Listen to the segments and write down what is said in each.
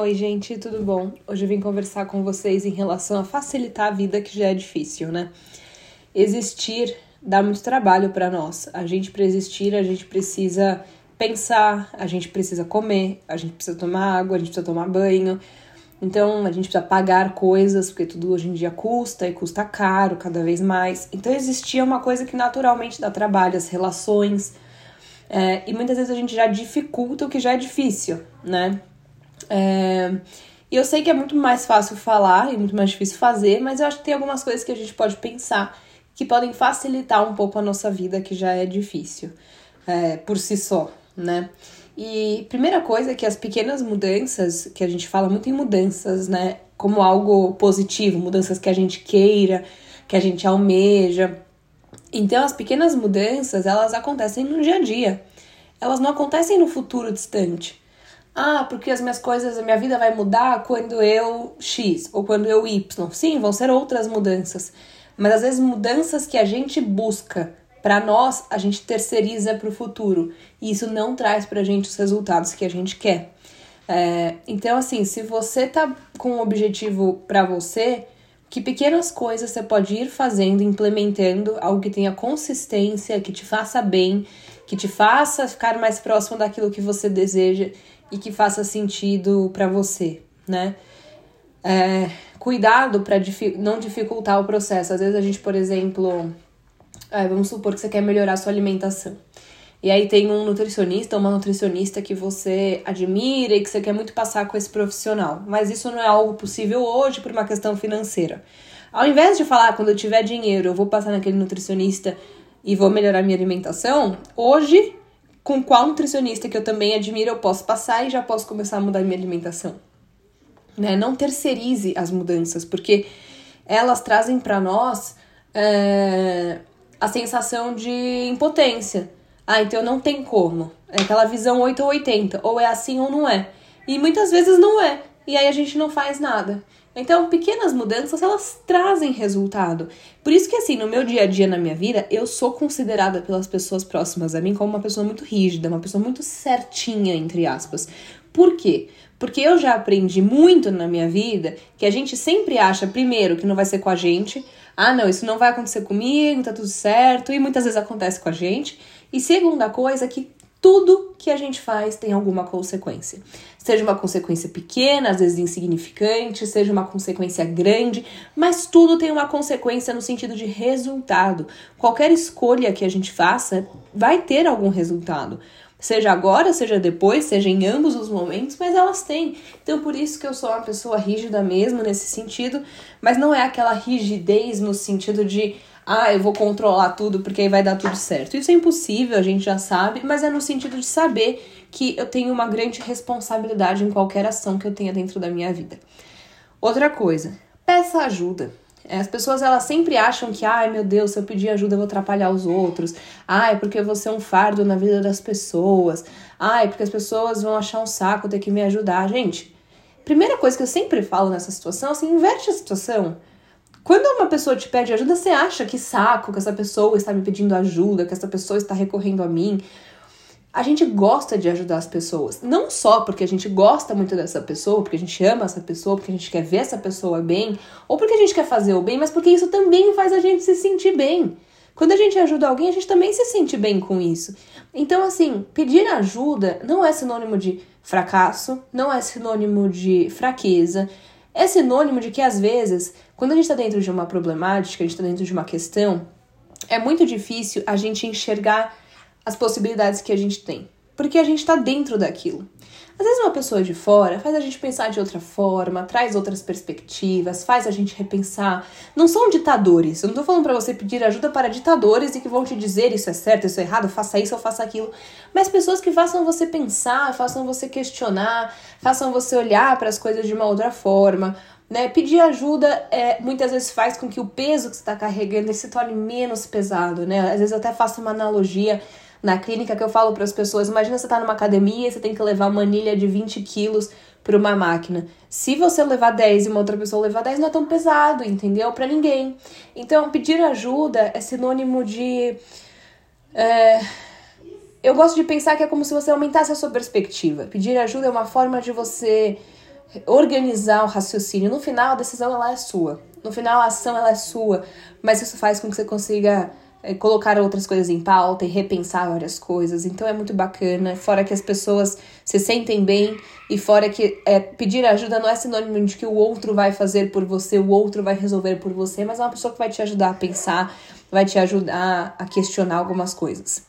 Oi, gente, tudo bom? Hoje eu vim conversar com vocês em relação a facilitar a vida que já é difícil, né? Existir dá muito trabalho para nós. A gente para existir, a gente precisa pensar, a gente precisa comer, a gente precisa tomar água, a gente precisa tomar banho. Então, a gente precisa pagar coisas, porque tudo hoje em dia custa e custa caro cada vez mais. Então, existia uma coisa que naturalmente dá trabalho, as relações. É, e muitas vezes a gente já dificulta o que já é difícil, né? É, e eu sei que é muito mais fácil falar e muito mais difícil fazer, mas eu acho que tem algumas coisas que a gente pode pensar que podem facilitar um pouco a nossa vida, que já é difícil é, por si só, né? E primeira coisa é que as pequenas mudanças, que a gente fala muito em mudanças, né? Como algo positivo, mudanças que a gente queira, que a gente almeja. Então, as pequenas mudanças, elas acontecem no dia a dia. Elas não acontecem no futuro distante. Ah, porque as minhas coisas, a minha vida vai mudar quando eu X ou quando eu Y. Sim, vão ser outras mudanças. Mas às vezes mudanças que a gente busca para nós, a gente terceiriza para o futuro. E isso não traz para a gente os resultados que a gente quer. É, então, assim, se você tá com um objetivo para você, que pequenas coisas você pode ir fazendo, implementando, algo que tenha consistência, que te faça bem, que te faça ficar mais próximo daquilo que você deseja e que faça sentido para você, né? É, cuidado para não dificultar o processo. Às vezes a gente, por exemplo, é, vamos supor que você quer melhorar a sua alimentação. E aí tem um nutricionista, uma nutricionista que você admira e que você quer muito passar com esse profissional. Mas isso não é algo possível hoje por uma questão financeira. Ao invés de falar, ah, quando eu tiver dinheiro, eu vou passar naquele nutricionista e vou melhorar minha alimentação, hoje com qual nutricionista que eu também admiro eu posso passar e já posso começar a mudar minha alimentação. Né? Não terceirize as mudanças, porque elas trazem para nós é, a sensação de impotência. Ah, então não tem como. É aquela visão 8 ou 80, ou é assim ou não é. E muitas vezes não é. E aí a gente não faz nada. Então, pequenas mudanças, elas trazem resultado. Por isso que, assim, no meu dia a dia, na minha vida, eu sou considerada pelas pessoas próximas a mim como uma pessoa muito rígida, uma pessoa muito certinha, entre aspas. Por quê? Porque eu já aprendi muito na minha vida que a gente sempre acha, primeiro, que não vai ser com a gente. Ah, não, isso não vai acontecer comigo, tá tudo certo. E muitas vezes acontece com a gente. E segunda coisa, que tudo que a gente faz tem alguma consequência. Seja uma consequência pequena, às vezes insignificante, seja uma consequência grande, mas tudo tem uma consequência no sentido de resultado. Qualquer escolha que a gente faça vai ter algum resultado. Seja agora, seja depois, seja em ambos os momentos, mas elas têm. Então, por isso que eu sou uma pessoa rígida mesmo nesse sentido, mas não é aquela rigidez no sentido de ah, eu vou controlar tudo porque aí vai dar tudo certo. Isso é impossível, a gente já sabe, mas é no sentido de saber que eu tenho uma grande responsabilidade em qualquer ação que eu tenha dentro da minha vida. Outra coisa, peça ajuda. As pessoas elas sempre acham que, ai meu Deus, se eu pedir ajuda eu vou atrapalhar os outros. Ai, porque você é um fardo na vida das pessoas. Ai, porque as pessoas vão achar um saco ter que me ajudar. Gente, primeira coisa que eu sempre falo nessa situação, assim, inverte a situação. Quando uma pessoa te pede ajuda, você acha que saco que essa pessoa está me pedindo ajuda, que essa pessoa está recorrendo a mim. A gente gosta de ajudar as pessoas. Não só porque a gente gosta muito dessa pessoa, porque a gente ama essa pessoa, porque a gente quer ver essa pessoa bem, ou porque a gente quer fazer o bem, mas porque isso também faz a gente se sentir bem. Quando a gente ajuda alguém, a gente também se sente bem com isso. Então, assim, pedir ajuda não é sinônimo de fracasso, não é sinônimo de fraqueza, é sinônimo de que às vezes, quando a gente está dentro de uma problemática, a gente está dentro de uma questão, é muito difícil a gente enxergar as possibilidades que a gente tem, porque a gente está dentro daquilo. Às vezes uma pessoa de fora faz a gente pensar de outra forma, traz outras perspectivas, faz a gente repensar. Não são ditadores. Eu não tô falando para você pedir ajuda para ditadores e que vão te dizer isso é certo, isso é errado, faça isso ou faça aquilo. Mas pessoas que façam você pensar, façam você questionar, façam você olhar para as coisas de uma outra forma. Né? Pedir ajuda é, muitas vezes faz com que o peso que você está carregando se torne menos pesado. Né? Às vezes eu até faço uma analogia na clínica que eu falo para as pessoas: imagina você tá numa academia e você tem que levar uma anilha de 20 quilos para uma máquina. Se você levar 10 e uma outra pessoa levar 10, não é tão pesado, entendeu? Para ninguém. Então, pedir ajuda é sinônimo de. É, eu gosto de pensar que é como se você aumentasse a sua perspectiva. Pedir ajuda é uma forma de você organizar o raciocínio. No final, a decisão ela é sua. No final, a ação ela é sua, mas isso faz com que você consiga colocar outras coisas em pauta e repensar várias coisas. Então é muito bacana. Fora que as pessoas se sentem bem e fora que é, pedir ajuda não é sinônimo de que o outro vai fazer por você, o outro vai resolver por você, mas é uma pessoa que vai te ajudar a pensar, vai te ajudar a questionar algumas coisas.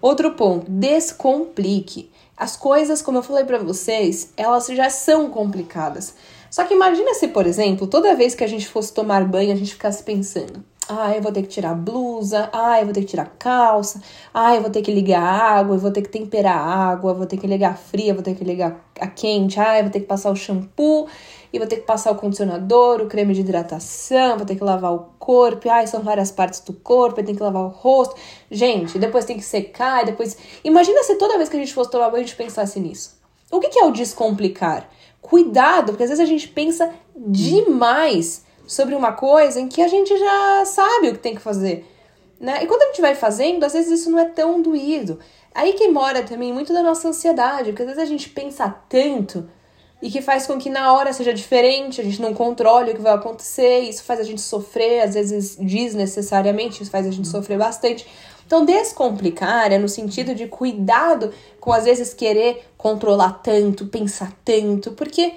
Outro ponto, descomplique. As coisas, como eu falei para vocês, elas já são complicadas. Só que imagina se, por exemplo, toda vez que a gente fosse tomar banho, a gente ficasse pensando: ah, eu vou ter que tirar a blusa, ah, eu vou ter que tirar a calça, ah, eu vou ter que ligar a água, eu vou ter que temperar a água, vou ter que ligar a fria, vou ter que ligar a quente, ah, eu vou ter que passar o shampoo, e vou ter que passar o condicionador, o creme de hidratação, vou ter que lavar o corpo, ah, são várias partes do corpo, tem que lavar o rosto. Gente, depois tem que secar, depois. Imagina se toda vez que a gente fosse tomar banho a gente pensasse nisso. O que é o descomplicar? Cuidado, porque às vezes a gente pensa demais sobre uma coisa em que a gente já sabe o que tem que fazer. Né? E quando a gente vai fazendo, às vezes isso não é tão doído. Aí que mora também muito da nossa ansiedade, porque às vezes a gente pensa tanto e que faz com que na hora seja diferente, a gente não controle o que vai acontecer, isso faz a gente sofrer, às vezes desnecessariamente, isso faz a gente sofrer bastante. Então, descomplicar é no sentido de cuidado com às vezes querer controlar tanto, pensar tanto, porque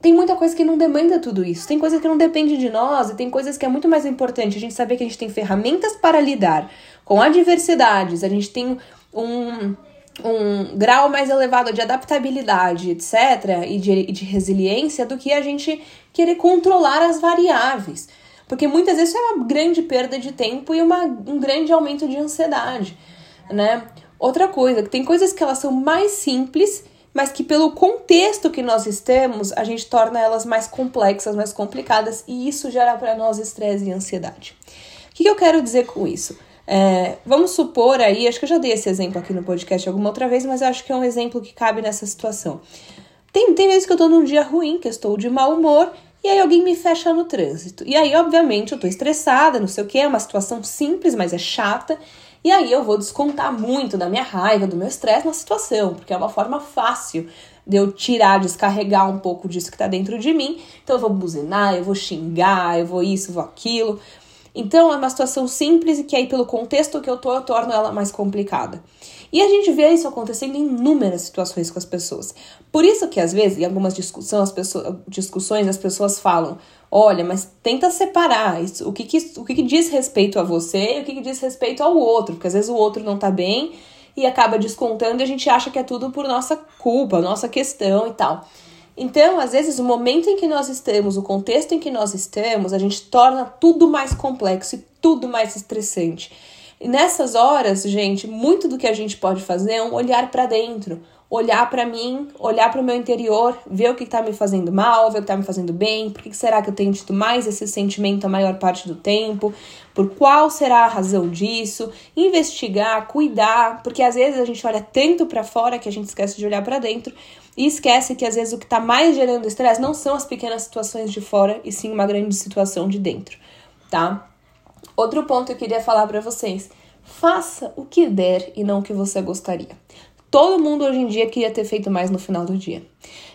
tem muita coisa que não demanda tudo isso. Tem coisa que não depende de nós e tem coisas que é muito mais importante a gente saber que a gente tem ferramentas para lidar com adversidades, a gente tem um, um grau mais elevado de adaptabilidade, etc., e de, de resiliência do que a gente querer controlar as variáveis. Porque muitas vezes isso é uma grande perda de tempo e uma, um grande aumento de ansiedade, né? Outra coisa, tem coisas que elas são mais simples mas que pelo contexto que nós estamos, a gente torna elas mais complexas, mais complicadas, e isso gera para nós estresse e ansiedade. O que, eu quero dizer com isso? É, vamos supor aí, acho que eu já dei esse exemplo aqui no podcast alguma outra vez, mas acho que é um exemplo que cabe nessa situação. Tem, tem vezes que eu tô num dia ruim, que eu estou de mau humor, e aí alguém me fecha no trânsito. E aí, obviamente, eu tô estressada, não sei o que, é uma situação simples, mas é chata. E aí eu vou descontar muito da minha raiva, do meu estresse na situação, porque é uma forma fácil de eu tirar, descarregar um pouco disso que tá dentro de mim. Então eu vou buzinar, eu vou xingar, eu vou isso, vou aquilo. Então é uma situação simples e que aí pelo contexto que eu tô, eu torno ela mais complicada. E a gente vê isso acontecendo em inúmeras situações com as pessoas. Por isso que às vezes, em algumas discussões, as pessoas, discussões, as pessoas falam: olha, mas tenta separar isso, o que, que, o que, que diz respeito a você e o que, que diz respeito ao outro, porque às vezes o outro não tá bem e acaba descontando e a gente acha que é tudo por nossa culpa, nossa questão e tal. Então, às vezes, o momento em que nós estamos, o contexto em que nós estamos, a gente torna tudo mais complexo e tudo mais estressante. E nessas horas, gente, muito do que a gente pode fazer é um olhar para dentro, olhar para mim, olhar para o meu interior, ver o que está me fazendo mal, ver o que está me fazendo bem, por que será que eu tenho tido mais esse sentimento a maior parte do tempo, por qual será a razão disso, investigar, cuidar, porque às vezes a gente olha tanto para fora que a gente esquece de olhar para dentro e esquece que às vezes o que está mais gerando estresse não são as pequenas situações de fora, e sim uma grande situação de dentro, tá? Outro ponto que eu queria falar para vocês. Faça o que der e não o que você gostaria. Todo mundo hoje em dia queria ter feito mais no final do dia.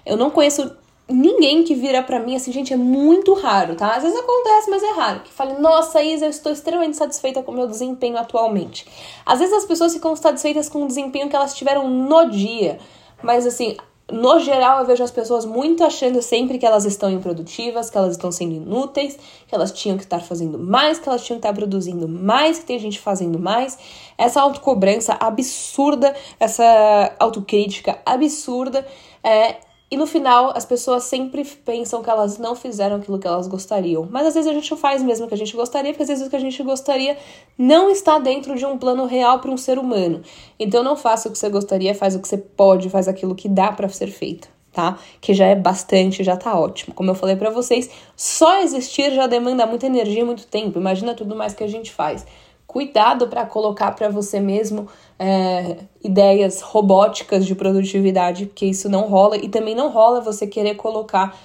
Eu não conheço ninguém que vira para mim assim, gente, é muito raro, tá? Às vezes acontece, mas é raro. Que fale, nossa, Isa, eu estou extremamente satisfeita com o meu desempenho atualmente. Às vezes as pessoas ficam satisfeitas com o desempenho que elas tiveram no dia. Mas assim, no geral, eu vejo as pessoas muito achando sempre que elas estão improdutivas, que elas estão sendo inúteis, que elas tinham que estar fazendo mais, que elas tinham que estar produzindo mais, que tem gente fazendo mais. Essa autocobrança absurda, essa autocrítica absurda, é, e no final, as pessoas sempre pensam que elas não fizeram aquilo que elas gostariam. Mas às vezes a gente não faz mesmo o que a gente gostaria, porque às vezes o que a gente gostaria não está dentro de um plano real para um ser humano. Então não faça o que você gostaria, faz o que você pode, faz aquilo que dá para ser feito, tá? Que já é bastante, já tá ótimo. Como eu falei para vocês, só existir já demanda muita energia e muito tempo. Imagina tudo mais que a gente faz cuidado para colocar para você mesmo é, ideias robóticas de produtividade, porque isso não rola e também não rola você querer colocar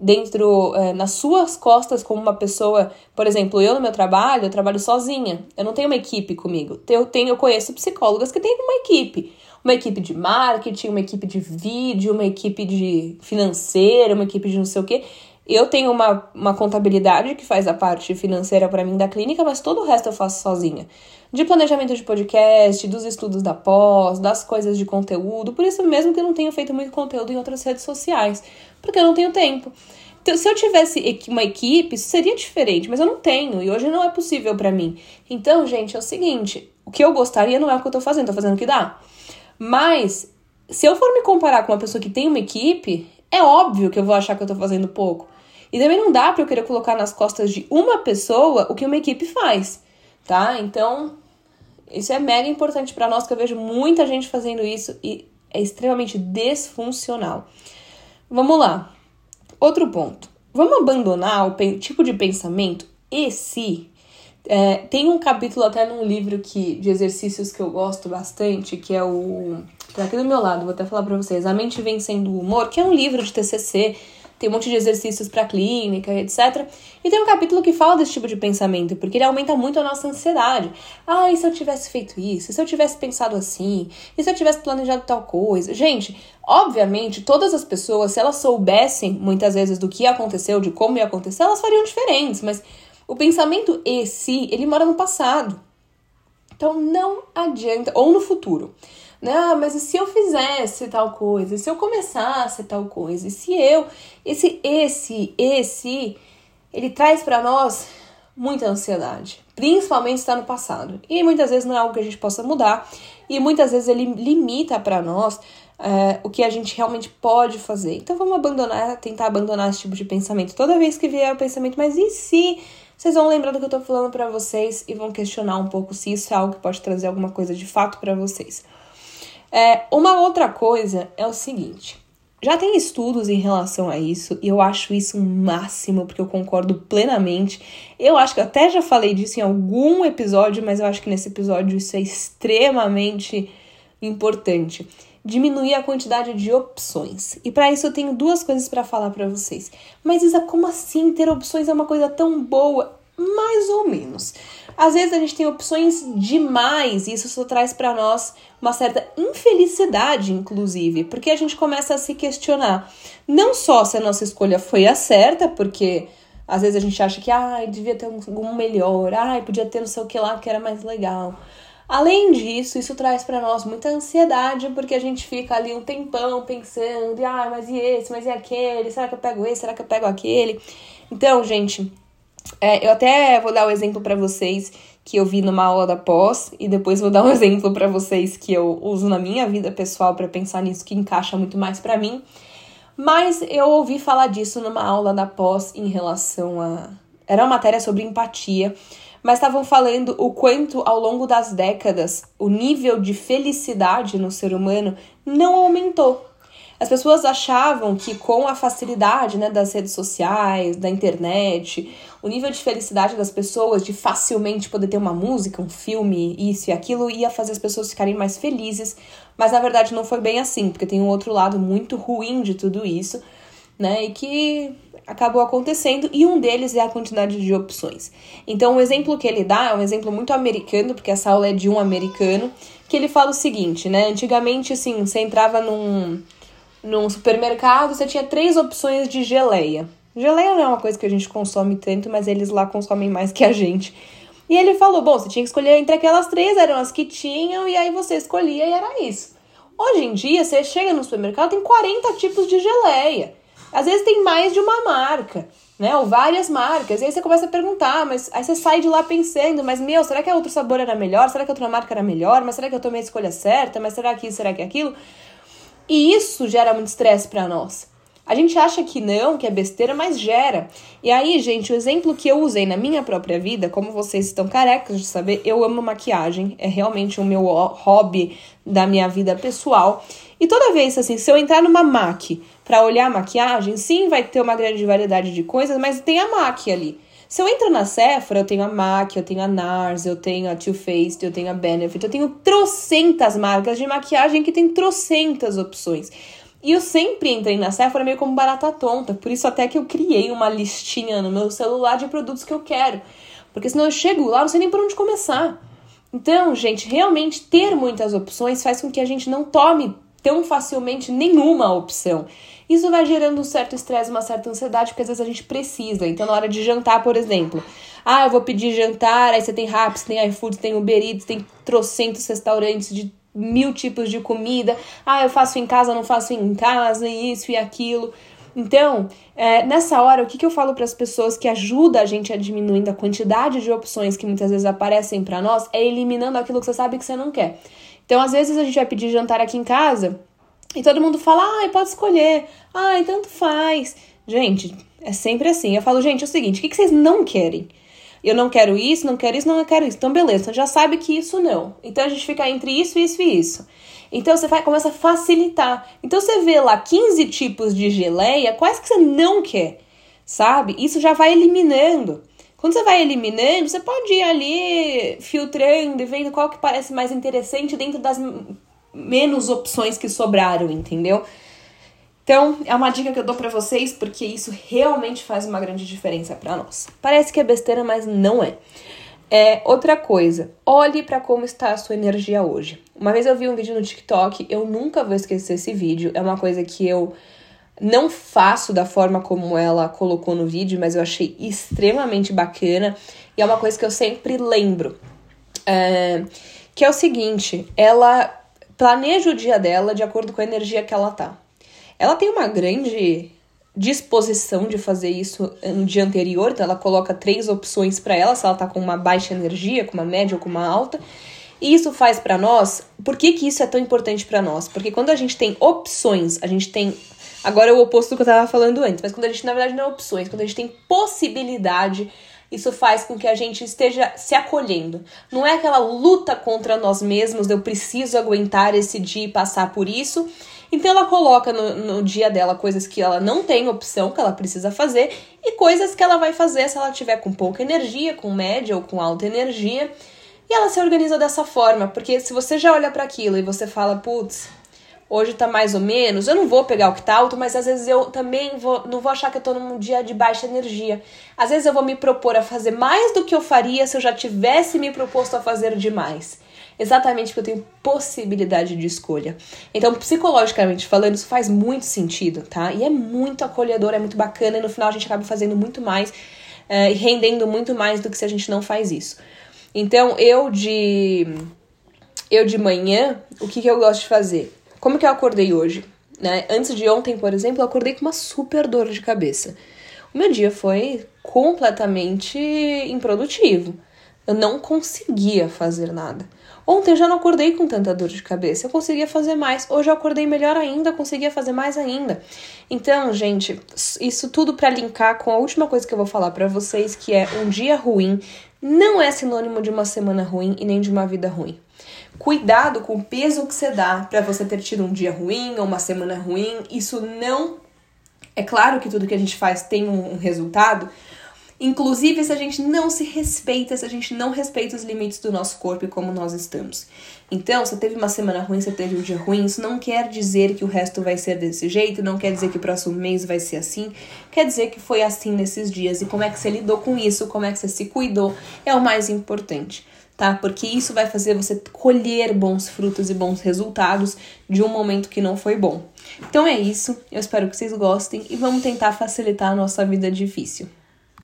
dentro, é, nas suas costas, como uma pessoa, por exemplo, eu no meu trabalho, eu trabalho sozinha, eu não tenho uma equipe comigo. Eu tenho, eu conheço psicólogas que têm uma equipe. Uma equipe de marketing, uma equipe de vídeo, uma equipe de financeira, uma equipe de não sei o quê. Eu tenho uma, uma contabilidade que faz a parte financeira para mim da clínica, mas todo o resto eu faço sozinha. De planejamento de podcast, dos estudos da pós, das coisas de conteúdo. Por isso mesmo que eu não tenho feito muito conteúdo em outras redes sociais, porque eu não tenho tempo. Então, se eu tivesse uma equipe, isso seria diferente, mas eu não tenho e hoje não é possível para mim. Então, gente, é o seguinte: o que eu gostaria não é o que eu tô fazendo, tô fazendo o que dá. Mas, se eu for me comparar com uma pessoa que tem uma equipe, é óbvio que eu vou achar que eu tô fazendo pouco. E também não dá para eu querer colocar nas costas de uma pessoa o que uma equipe faz, tá? Então, isso é mega importante para nós, que eu vejo muita gente fazendo isso e é extremamente desfuncional. Vamos lá. Outro ponto. Vamos abandonar o tipo de pensamento e se é, tem um capítulo até num livro que, de exercícios que eu gosto bastante, que é o. Tá aqui do meu lado, vou até falar pra vocês. A Mente Vencendo o Humor, que é um livro de TCC tem um monte de exercícios para clínica, etc. E tem um capítulo que fala desse tipo de pensamento, porque ele aumenta muito a nossa ansiedade. Ah, e se eu tivesse feito isso? E se eu tivesse pensado assim? E se eu tivesse planejado tal coisa? Gente, obviamente, todas as pessoas, se elas soubessem muitas vezes do que aconteceu, de como ia acontecer, elas fariam diferentes, mas o pensamento e se, ele mora no passado. Então não adianta, ou no futuro. Ah, mas e se eu fizesse tal coisa? E se eu começasse tal coisa? E se eu. Esse, esse, esse, ele traz para nós muita ansiedade, principalmente está no passado. E muitas vezes não é algo que a gente possa mudar, e muitas vezes ele limita para nós é, o que a gente realmente pode fazer. Então vamos abandonar, tentar abandonar esse tipo de pensamento. Toda vez que vier o pensamento, mas e se? Vocês vão lembrar do que eu tô falando para vocês e vão questionar um pouco se isso é algo que pode trazer alguma coisa de fato para vocês. É, uma outra coisa é o seguinte: já tem estudos em relação a isso e eu acho isso um máximo, porque eu concordo plenamente. Eu acho que até já falei disso em algum episódio, mas eu acho que nesse episódio isso é extremamente importante. Diminuir a quantidade de opções. E para isso eu tenho duas coisas para falar para vocês. Mas Isa, como assim ter opções é uma coisa tão boa? Mais ou menos. Às vezes a gente tem opções demais e isso só traz para nós uma certa infelicidade, inclusive, porque a gente começa a se questionar não só se a nossa escolha foi a certa, porque às vezes a gente acha que ah, devia ter um, melhor, ah, podia ter não sei o que lá que era mais legal. Além disso, isso traz para nós muita ansiedade, porque a gente fica ali um tempão pensando, ah, mas e esse, mas e aquele, será que eu pego esse, será que eu pego aquele? Então, gente, é, eu até vou dar o um exemplo para vocês que eu vi numa aula da pós e depois vou dar um exemplo para vocês que eu uso na minha vida pessoal para pensar nisso que encaixa muito mais para mim. Mas eu ouvi falar disso numa aula da pós em relação a era uma matéria sobre empatia, mas estavam falando o quanto ao longo das décadas o nível de felicidade no ser humano não aumentou. As pessoas achavam que com a facilidade né, das redes sociais, da internet, o nível de felicidade das pessoas, de facilmente poder ter uma música, um filme, isso e aquilo, ia fazer as pessoas ficarem mais felizes. Mas na verdade não foi bem assim, porque tem um outro lado muito ruim de tudo isso, né? E que acabou acontecendo, e um deles é a quantidade de opções. Então, o exemplo que ele dá é um exemplo muito americano, porque essa aula é de um americano, que ele fala o seguinte, né? Antigamente, assim, você entrava num num supermercado, você tinha três opções de geleia. Geleia não é uma coisa que a gente consome tanto, mas eles lá consomem mais que a gente. E ele falou: bom, você tinha que escolher entre aquelas três, eram as que tinham, e aí você escolhia e era isso. Hoje em dia, você chega no supermercado, tem 40 tipos de geleia. Às vezes tem mais de uma marca, né? Ou várias marcas. E aí você começa a perguntar, mas aí você sai de lá pensando, mas meu, será que outro sabor era melhor? Será que a outra marca era melhor? Mas será que eu tomei a escolha certa? Mas será que isso, será que aquilo? E isso gera muito estresse para nós. A gente acha que não, que é besteira, mas gera. E aí, gente, o exemplo que eu usei na minha própria vida, como vocês estão carecas de saber, eu amo maquiagem, é realmente o meu hobby da minha vida pessoal. E toda vez assim, se eu entrar numa MAC para olhar maquiagem, sim, vai ter uma grande variedade de coisas, mas tem a MAC ali. Se eu entro na Sephora, eu tenho a MAC, eu tenho a NARS, eu tenho a Too Faced, eu tenho a Benefit, eu tenho trocentas marcas de maquiagem que tem trocentas opções. E eu sempre entrei na Sephora meio como barata tonta, por isso até que eu criei uma listinha no meu celular de produtos que eu quero. Porque senão eu chego lá, não sei nem por onde começar. Então, gente, realmente ter muitas opções faz com que a gente não tome tão facilmente nenhuma opção. Isso vai gerando um certo estresse, uma certa ansiedade, porque às vezes a gente precisa. Então, na hora de jantar, por exemplo, ah, eu vou pedir jantar, aí você tem Raps, tem iFood, tem Uber Eats, tem trocentos restaurantes de mil tipos de comida. Ah, eu faço em casa, não faço em casa, isso e aquilo. Então, é, nessa hora, o que, que eu falo para as pessoas que ajuda a gente a diminuindo a quantidade de opções que muitas vezes aparecem para nós é eliminando aquilo que você sabe que você não quer. Então, às vezes a gente vai pedir jantar aqui em casa e todo mundo fala, ah, pode escolher, ah, tanto faz. Gente, é sempre assim. Eu falo, gente, é o seguinte, o que, vocês não querem? Eu não quero isso, não quero isso, não quero isso. Então, beleza, então já sabe que isso não. Então a gente fica entre isso, isso e isso. Então você vai, começa a facilitar. Então você vê lá 15 tipos de geleia, quais que você não quer, sabe? Isso já vai eliminando. Quando você vai eliminando, você pode ir ali filtrando e vendo qual que parece mais interessante dentro das menos opções que sobraram, entendeu? Então, é uma dica que eu dou para vocês porque isso realmente faz uma grande diferença para nós. Parece que é besteira, mas não é. É outra coisa, olhe para como está a sua energia hoje. Uma vez eu vi um vídeo no TikTok, eu nunca vou esquecer esse vídeo. É uma coisa que eu não faço da forma como ela colocou no vídeo, mas eu achei extremamente bacana e é uma coisa que eu sempre lembro. É, que é o seguinte, ela planeja o dia dela de acordo com a energia que ela tá. Ela tem uma grande disposição de fazer isso no dia anterior, então ela coloca três opções para ela, se ela tá com uma baixa energia, com uma média ou com uma alta. E isso faz para nós, por que, que isso é tão importante para nós? Porque quando a gente tem opções, a gente tem Agora é o oposto do que eu tava falando antes, mas quando a gente, na verdade, não é opções, quando a gente tem possibilidade, isso faz com que a gente esteja se acolhendo. Não é aquela luta contra nós mesmos, eu preciso aguentar esse dia e passar por isso. Então ela coloca no, no, dia dela coisas que ela não tem opção, que ela precisa fazer, e coisas que ela vai fazer se ela tiver com pouca energia, com média ou com alta energia. E ela se organiza dessa forma, porque se você já olha para aquilo e você fala, putz, hoje tá mais ou menos, eu não vou pegar o que tá alto, mas às vezes eu também vou, não vou achar que eu tô num dia de baixa energia. Às vezes eu vou me propor a fazer mais do que eu faria se eu já tivesse me proposto a fazer demais. Exatamente porque eu tenho possibilidade de escolha. Então, psicologicamente falando, isso faz muito sentido, tá? E é muito acolhedor, é muito bacana, e no final a gente acaba fazendo muito mais uh, e rendendo muito mais do que se a gente não faz isso. Então, eu de eu de manhã, o que, que eu gosto de fazer? Como que eu acordei hoje? Né? Antes de ontem, por exemplo, eu acordei com uma super dor de cabeça. O meu dia foi completamente improdutivo. Eu não conseguia fazer nada. Ontem eu já não acordei com tanta dor de cabeça, eu conseguia fazer mais. Hoje eu acordei melhor ainda, conseguia fazer mais ainda. Então, gente, isso tudo para linkar com a última coisa que eu vou falar para vocês, que é um dia ruim não é sinônimo de uma semana ruim e nem de uma vida ruim. Cuidado com o peso que você dá para você ter tido um dia ruim ou uma semana ruim. Isso não. É claro que tudo que a gente faz tem um, resultado, Inclusive, se a gente não se respeita, se a gente não respeita os limites do nosso corpo e como nós estamos. Então, se teve uma semana ruim, se teve um dia ruim, isso não quer dizer que o resto vai ser desse jeito, não quer dizer que o próximo mês vai ser assim, quer dizer que foi assim nesses dias. E como é que você lidou com isso, como é que você se cuidou, é o mais importante tá? Porque isso vai fazer você colher bons frutos e bons resultados de um momento que não foi bom. Então é isso, eu espero que vocês gostem e vamos tentar facilitar a nossa vida difícil.